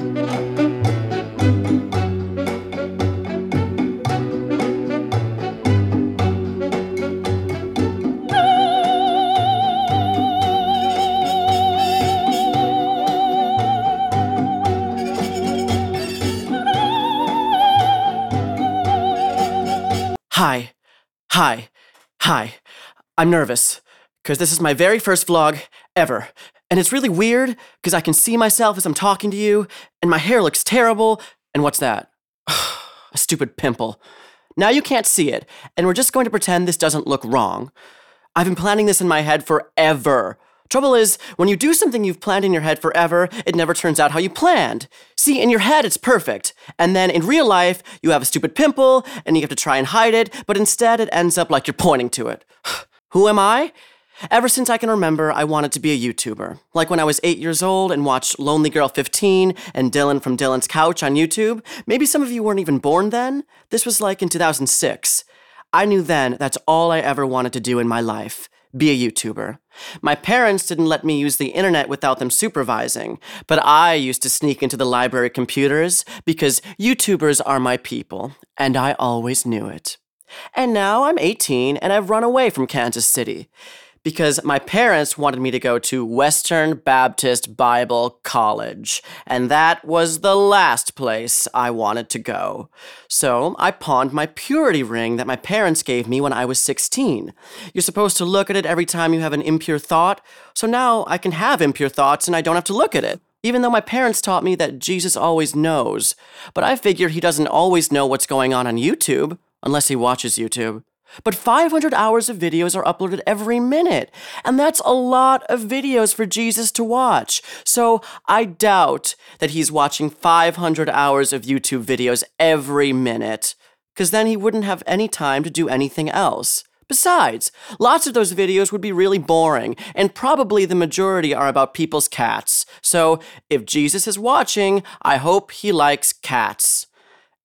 Hi, hi, hi. I'm nervous because this is my very first vlog ever. And it's really weird because I can see myself as I'm talking to you, and my hair looks terrible. And what's that? A stupid pimple. Now you can't see it, and we're just going to pretend this doesn't look wrong. I've been planning this in my head forever. Trouble is, when you do something you've planned in your head forever, it never turns out how you planned. See, in your head, it's perfect. And then in real life, you have a stupid pimple, and you have to try and hide it, but instead it ends up like you're pointing to it. Who am I? Ever since I can remember, I wanted to be a YouTuber. Like when I was 8 years old and watched Lonely Girl 15 and Dylan from Dylan's Couch on YouTube. Maybe some of you weren't even born then. This was like in 2006. I knew then that's all I ever wanted to do in my life be a YouTuber. My parents didn't let me use the internet without them supervising, but I used to sneak into the library computers because YouTubers are my people, and I always knew it. And now I'm 18 and I've run away from Kansas City because my parents wanted me to go to Western Baptist Bible College, and that was the last place I wanted to go. So I pawned my purity ring that my parents gave me when I was 16. You're supposed to look at it every time you have an impure thought, so now I can have impure thoughts and I don't have to look at it. Even though my parents taught me that Jesus always knows, but I figure he doesn't always know what's going on on YouTube, unless he watches YouTube. But 500 hours of videos are uploaded every minute, and that's a lot of videos for Jesus to watch. So I doubt that he's watching 500 hours of YouTube videos every minute, because then he wouldn't have any time to do anything else. Besides, lots of those videos would be really boring, and probably the majority are about people's cats. So if Jesus is watching, I hope he likes cats.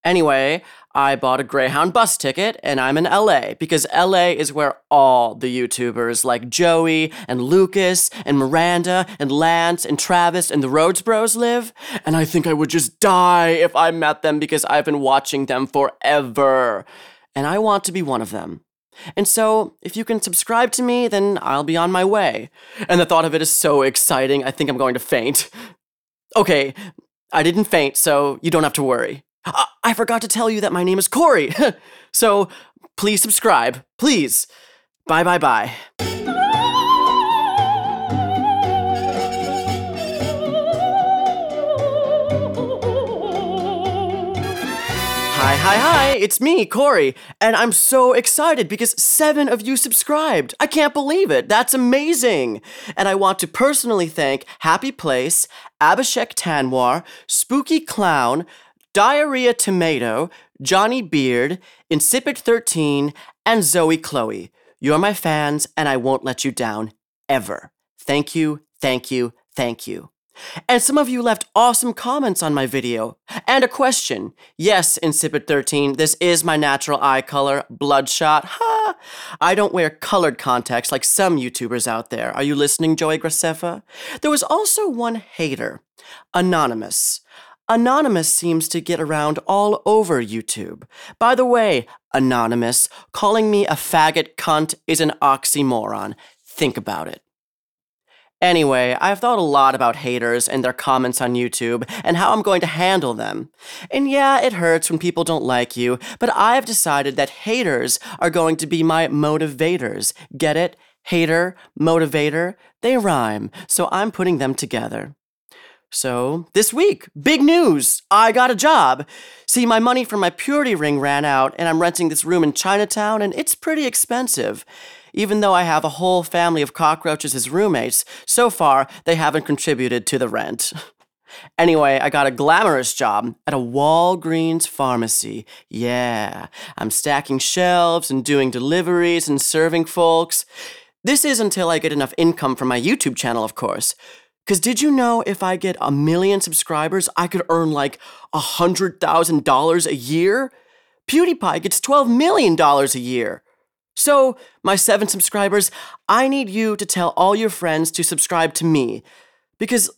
Anyway, I bought a Greyhound bus ticket and I'm in LA because LA is where all the YouTubers like Joey and Lucas and Miranda and Lance and Travis and the Rhodes Bros live. And I think I would just die if I met them because I've been watching them forever. And I want to be one of them. And so, if you can subscribe to me, then I'll be on my way. And the thought of it is so exciting, I think I'm going to faint. Okay, I didn't faint, so you don't have to worry. Uh, I forgot to tell you that my name is Corey. so please subscribe. Please. Bye bye bye. Hi, hi, hi, it's me, Corey, and I'm so excited because seven of you subscribed. I can't believe it. That's amazing. And I want to personally thank Happy Place, Abhishek Tanwar, Spooky Clown, Diarrhea Tomato, Johnny Beard, Insipid 13, and Zoe Chloe. You're my fans, and I won't let you down ever. Thank you, thank you, thank you. And some of you left awesome comments on my video. And a question. Yes, Insipid 13, this is my natural eye color, bloodshot. Ha! I don't wear colored contacts like some YouTubers out there. Are you listening, Joey Graceffa? There was also one hater, Anonymous. Anonymous seems to get around all over YouTube. By the way, Anonymous, calling me a faggot cunt is an oxymoron. Think about it. Anyway, I've thought a lot about haters and their comments on YouTube and how I'm going to handle them. And yeah, it hurts when people don't like you, but I've decided that haters are going to be my motivators. Get it? Hater, motivator, they rhyme, so I'm putting them together. So, this week, big news! I got a job! See, my money for my purity ring ran out, and I'm renting this room in Chinatown, and it's pretty expensive. Even though I have a whole family of cockroaches as roommates, so far they haven't contributed to the rent. Anyway, I got a glamorous job at a Walgreens pharmacy. Yeah, I'm stacking shelves and doing deliveries and serving folks. This is until I get enough income from my YouTube channel, of course. Because did you know if I get a million subscribers, I could earn like a $100,000 a year? PewDiePie gets $12 million a year. So, my seven subscribers, I need you to tell all your friends to subscribe to me. Because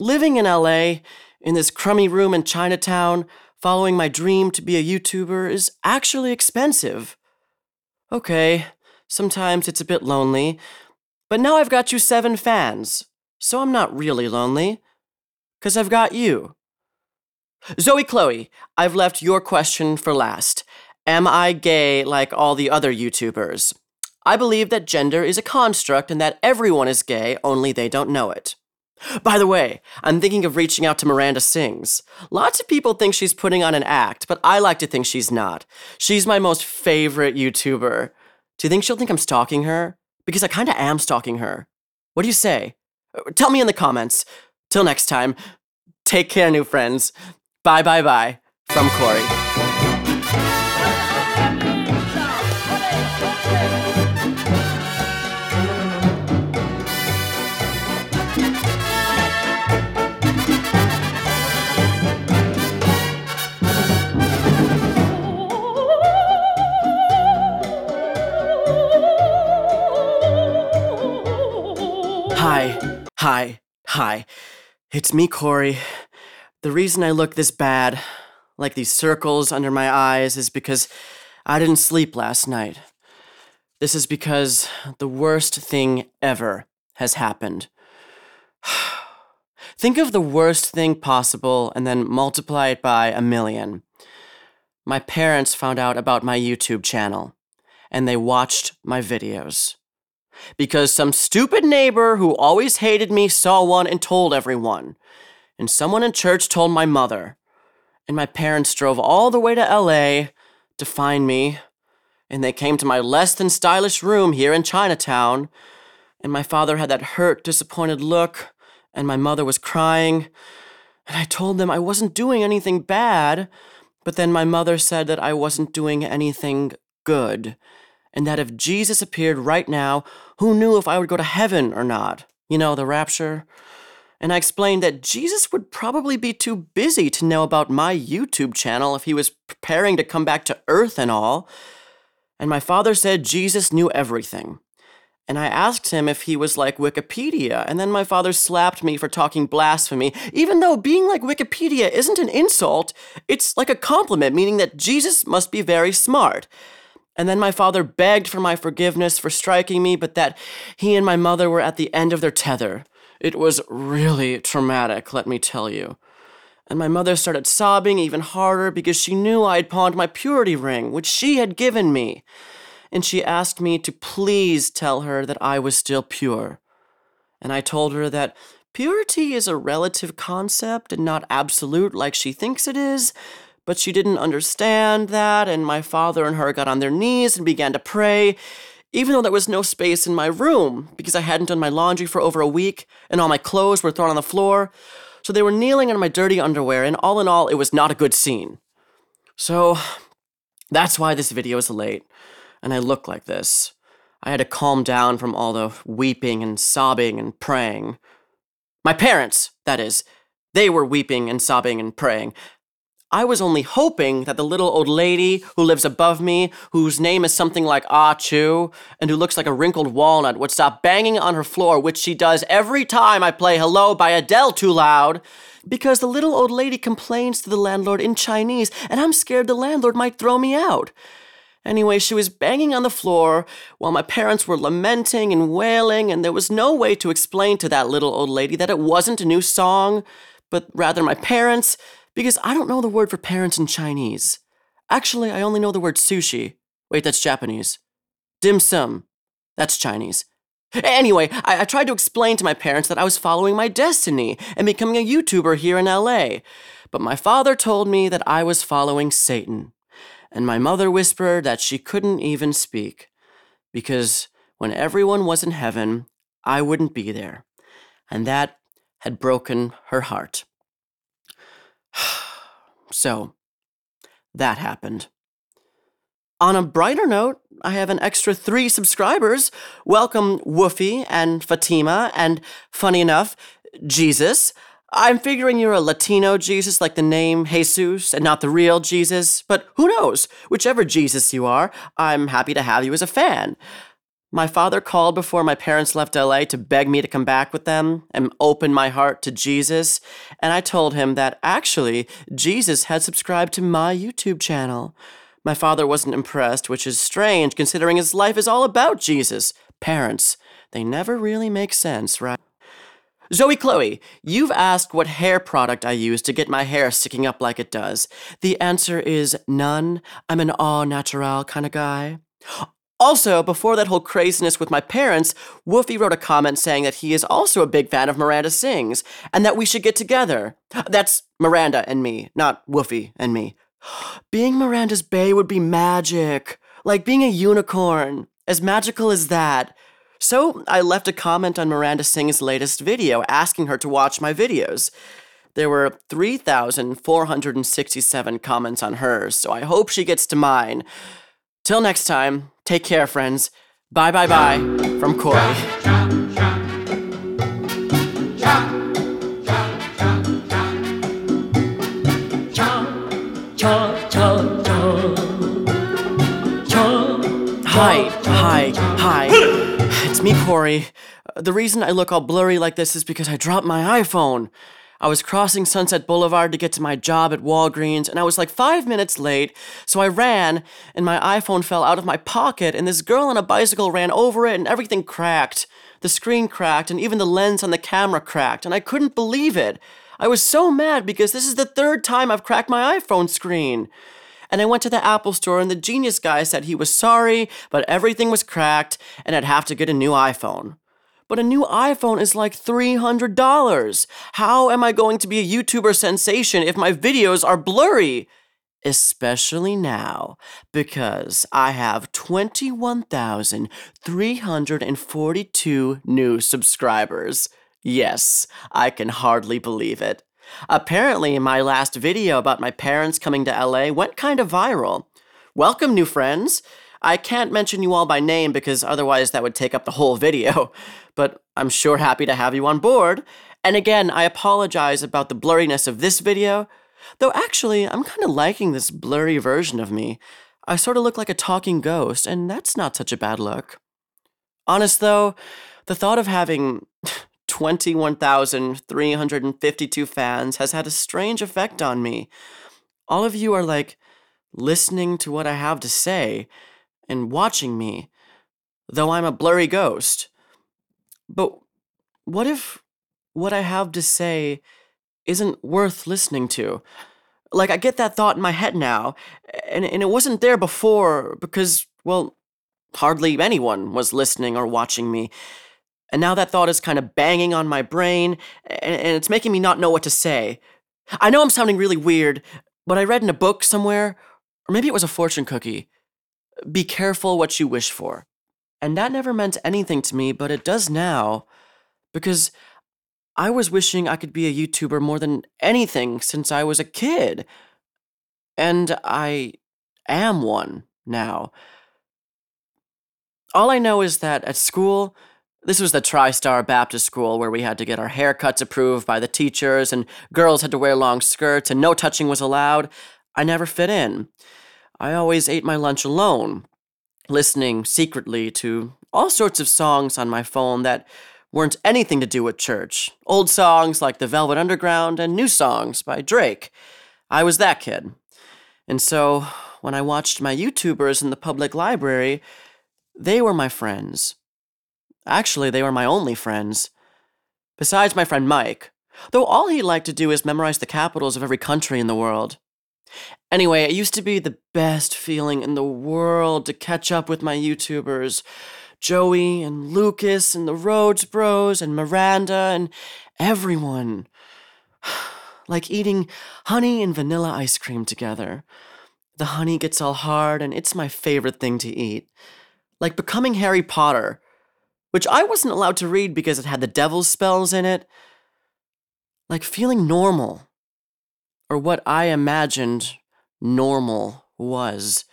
living in LA in this crummy room in Chinatown, following my dream to be a YouTuber is actually expensive. Okay, sometimes it's a bit lonely, but now I've got you seven fans, so I'm not really lonely. Because I've got you. Zoe Chloe, I've left your question for last. Am I gay like all the other YouTubers? I believe that gender is a construct and that everyone is gay, only they don't know it. By the way, I'm thinking of reaching out to Miranda Sings. Lots of people think she's putting on an act, but I like to think she's not. She's my most favorite YouTuber. Do you think she'll think I'm stalking her? Because I kinda am stalking her. What do you say? Tell me in the comments. Till next time, take care, new friends. Bye, bye, bye. From Corey. Hi, hi, hi. It's me, Corey. The reason I look this bad, like these circles under my eyes, is because I didn't sleep last night. This is because the worst thing ever has happened. Think of the worst thing possible and then multiply it by a million. My parents found out about my YouTube channel, and they watched my videos because some stupid neighbor who always hated me saw one and told everyone. And someone in church told my mother. And my parents drove all the way to LA to find me. And they came to my less than stylish room here in Chinatown. And my father had that hurt, disappointed look. And my mother was crying. And I told them I wasn't doing anything bad. But then my mother said that I wasn't doing anything good and that if Jesus appeared right now, who knew if I would go to heaven or not? You know, the rapture. And I explained that Jesus would probably be too busy to know about my YouTube channel if he was preparing to come back to earth and all. And my father said Jesus knew everything. And I asked him if he was like Wikipedia, and then my father slapped me for talking blasphemy, even though being like Wikipedia isn't an insult, it's like a compliment, meaning that Jesus must be very smart. And then my father begged for my forgiveness for striking me, but that he and my mother were at the end of their tether. It was really traumatic, let me tell you. And my mother started sobbing even harder because she knew I had pawned my purity ring, which she had given me. And she asked me to please tell her that I was still pure. And I told her that purity is a relative concept and not absolute like she thinks it is, but she didn't understand that, and my father and her got on their knees and began to pray, even though there was no space in my room because I hadn't done my laundry for over a week and all my clothes were thrown on the floor. So they were kneeling in my dirty underwear, and all in all, it was not a good scene. So that's why this video is late, and I look like this. I had to calm down from all the weeping and sobbing and praying. My parents, that is, they were weeping and sobbing and praying. I was only hoping that the little old lady who lives above me, whose name is something like Ah Chu, and who looks like a wrinkled walnut, would stop banging on her floor, which she does every time I play Hello by Adele too loud. Because the little old lady complains to the landlord in Chinese, and I'm scared the landlord might throw me out. Anyway, she was banging on the floor while my parents were lamenting and wailing, and there was no way to explain to that little old lady that it wasn't a new song, but rather my parents because I don't know the word for parents in Chinese. Actually, I only know the word sushi. Wait, that's Japanese. Dim sum. That's Chinese. Anyway, I, I, tried to explain to my parents that I was following my destiny and becoming a YouTuber here in LA. But my father told me that I was following Satan. And my mother whispered that she couldn't even speak. Because when everyone was in heaven, I wouldn't be there. And that had broken her heart. so, that happened. On a brighter note, I have an extra three subscribers. Welcome, Woofy and Fatima, and funny enough, Jesus. I'm figuring you're a Latino Jesus like the name Jesus and not the real Jesus, but who knows? Whichever Jesus you are, I'm happy to have you as a fan. My father called before my parents left LA to beg me to come back with them and open my heart to Jesus, and I told him that actually Jesus had subscribed to my YouTube channel. My father wasn't impressed, which is strange considering his life is all about Jesus. Parents, they never really make sense, right? Zoe Chloe, you've asked what hair product I use to get my hair sticking up like it does. The answer is none. I'm an all natural kind of guy. Also, before that whole craziness with my parents, Woofy wrote a comment saying that he is also a big fan of Miranda Sings and that we should get together. That's Miranda and me, not Woofy and me. Being Miranda's bae would be magic, like being a unicorn, as magical as that. So I left a comment on Miranda Sings' latest video asking her to watch my videos. There were 3,467 comments on hers, so I hope she gets to mine. Till next time, take care, friends. Bye bye bye from Corey. Hi, hi, hi. It's me, Corey. Uh, The reason I look all blurry like this is because I dropped my iPhone. I was crossing Sunset Boulevard to get to my job at Walgreens, and I was like five minutes late, so I ran, and my iPhone fell out of my pocket, and this girl on a bicycle ran over it, and everything cracked. The screen cracked, and even the lens on the camera cracked, and I couldn't believe it. I was so mad because this is the third time I've cracked my iPhone screen. And I went to the Apple store, and the genius guy said he was sorry, but everything was cracked, and I'd have to get a new iPhone. But a new iPhone is like $300. How am I going to be a YouTuber sensation if my videos are blurry? Especially now, because I have 21,342 new subscribers. Yes, I can hardly believe it. Apparently, my last video about my parents coming to LA went kind of viral. Welcome, new friends. I can't mention you all by name because otherwise that would take up the whole video, but I'm sure happy to have you on board. And again, I apologize about the blurriness of this video, though actually, I'm kind of liking this blurry version of me. I sort of look like a talking ghost, and that's not such a bad look. Honest though, the thought of having 21,352 fans has had a strange effect on me. All of you are like listening to what I have to say and watching me, though I'm a blurry ghost. But what if what I have to say isn't worth listening to? Like, I get that thought in my head now, and, and it wasn't there before because, well, hardly anyone was listening or watching me. And now that thought is kind of banging on my brain, and, and it's making me not know what to say. I know I'm sounding really weird, but I read in a book somewhere, or maybe it was a fortune cookie be careful what you wish for. And that never meant anything to me, but it does now, because I was wishing I could be a YouTuber more than anything since I was a kid. And I am one now. All I know is that at school, this was the TriStar Baptist School where we had to get our haircuts approved by the teachers, and girls had to wear long skirts, and no touching was allowed. I never fit in. I always ate my lunch alone, listening secretly to all sorts of songs on my phone that weren't anything to do with church. Old songs like The Velvet Underground and new songs by Drake. I was that kid. And so, when I watched my YouTubers in the public library, they were my friends. Actually, they were my only friends. Besides my friend Mike, though all he liked to do is memorize the capitals of every country in the world. Anyway, it used to be the best feeling in the world to catch up with my YouTubers Joey and Lucas and the Rhodes Bros and Miranda and everyone. like eating honey and vanilla ice cream together. The honey gets all hard, and it's my favorite thing to eat. Like becoming Harry Potter, which I wasn't allowed to read because it had the devil's spells in it. Like feeling normal, or what I imagined normal was.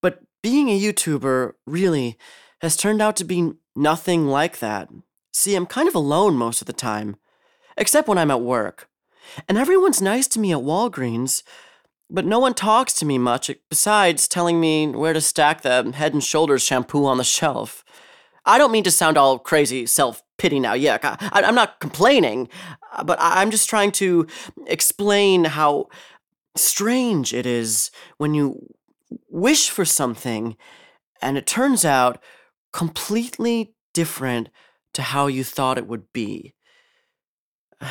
But being a YouTuber really has turned out to be nothing like that. See, I'm kind of alone most of the time, except when I'm at work. And everyone's nice to me at Walgreens, But no one talks to me much besides telling me where to stack the Head and Shoulders shampoo on the shelf. I don't mean to sound all crazy self pity now. Yeah, I, am not complaining, uh, but I'm just trying to explain how strange it is when you wish for something and it turns out completely different to how you thought it would be.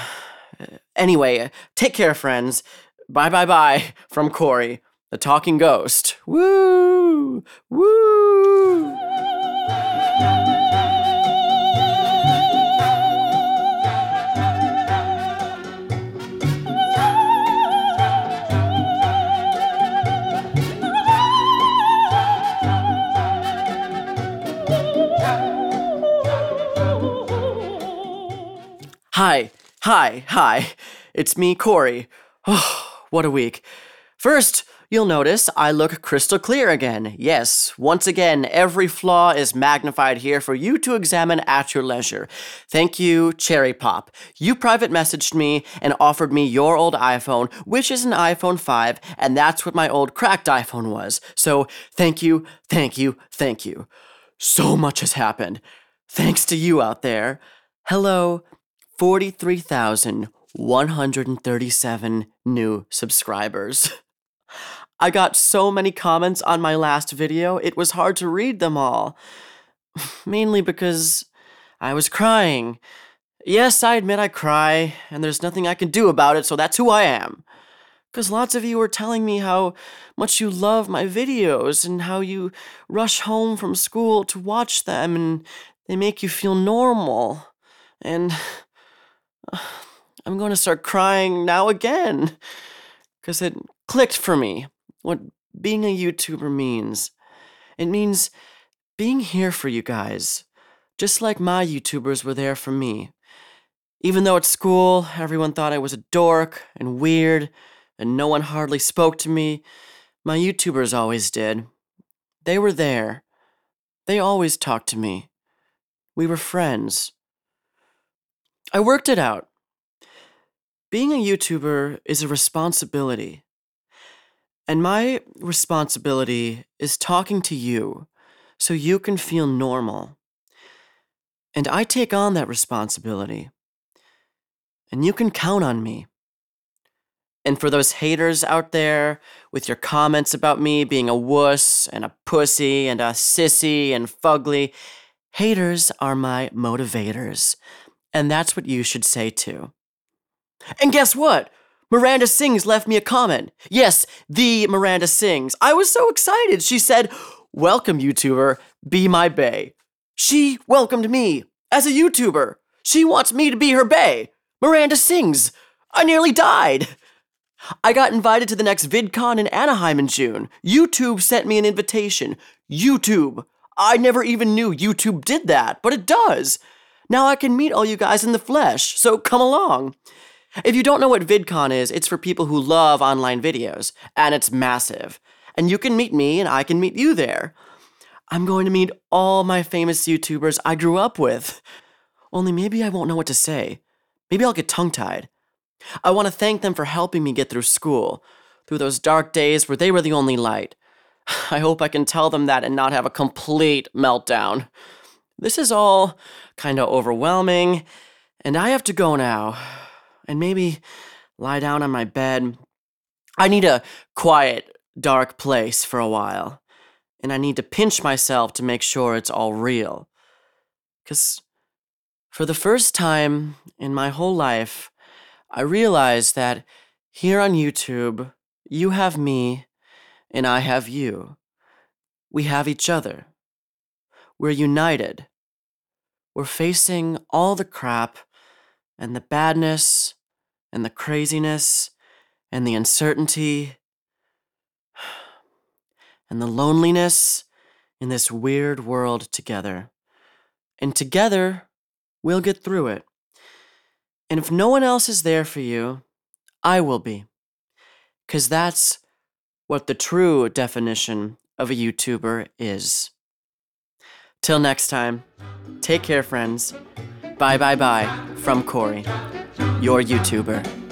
anyway, take care, friends. Bye bye bye from Corey, the talking ghost. Woo! Woo! Hi, hi, hi. It's me, Corey. Oh, what a week. First, you'll notice I look crystal clear again. Yes, once again, every flaw is magnified here for you to examine at your leisure. Thank you, Cherry Pop. You private messaged me and offered me your old iPhone, which is an iPhone 5, and that's what my old cracked iPhone was. So, thank you, thank you, thank you. So much has happened. Thanks to you out there. Hello, 43,137 new subscribers. I got so many comments on my last video, it was hard to read them all. Mainly because I was crying. Yes, I admit I cry, and there's nothing I can do about it, so that's who I am. Because lots of you were telling me how much you love my videos and how you rush home from school to watch them and they make you feel normal. And I'm going to start crying now again. Because it clicked for me what being a YouTuber means. It means being here for you guys, just like my YouTubers were there for me. Even though at school everyone thought I was a dork and weird, and no one hardly spoke to me, my YouTubers always did. They were there. They always talked to me. We were friends. I worked it out. Being a YouTuber is a responsibility. And my responsibility is talking to you so you can feel normal. And I take on that responsibility. And you can count on me. And for those haters out there with your comments about me being a wuss and a pussy and a sissy and fugly, haters are my motivators. And that's what you should say too. And guess what? Miranda Sings left me a comment. Yes, the Miranda Sings. I was so excited. She said, Welcome, YouTuber. Be my bae. She welcomed me as a YouTuber. She wants me to be her bae. Miranda Sings. I nearly died. I got invited to the next VidCon in Anaheim in June. YouTube sent me an invitation. YouTube. I never even knew YouTube did that, but it does. Now I can meet all you guys in the flesh, so come along. If you don't know what VidCon is, it's for people who love online videos, and it's massive. And you can meet me, and I can meet you there. I'm going to meet all my famous YouTubers I grew up with. Only maybe I won't know what to say. Maybe I'll get tongue tied. I want to thank them for helping me get through school, through those dark days where they were the only light. I hope I can tell them that and not have a complete meltdown. This is all kind of overwhelming, and I have to go now. And maybe lie down on my bed. I need a quiet, dark place for a while. And I need to pinch myself to make sure it's all real. Because for the first time in my whole life, I realized that here on YouTube, you have me and I have you. We have each other. We're united. We're facing all the crap and the badness and the craziness and the uncertainty and the loneliness in this weird world together. And together, we'll get through it. And if no one else is there for you, I will be. Because that's what the true definition of a YouTuber is. Till next time, take care, friends. Bye bye bye from Corey, your YouTuber.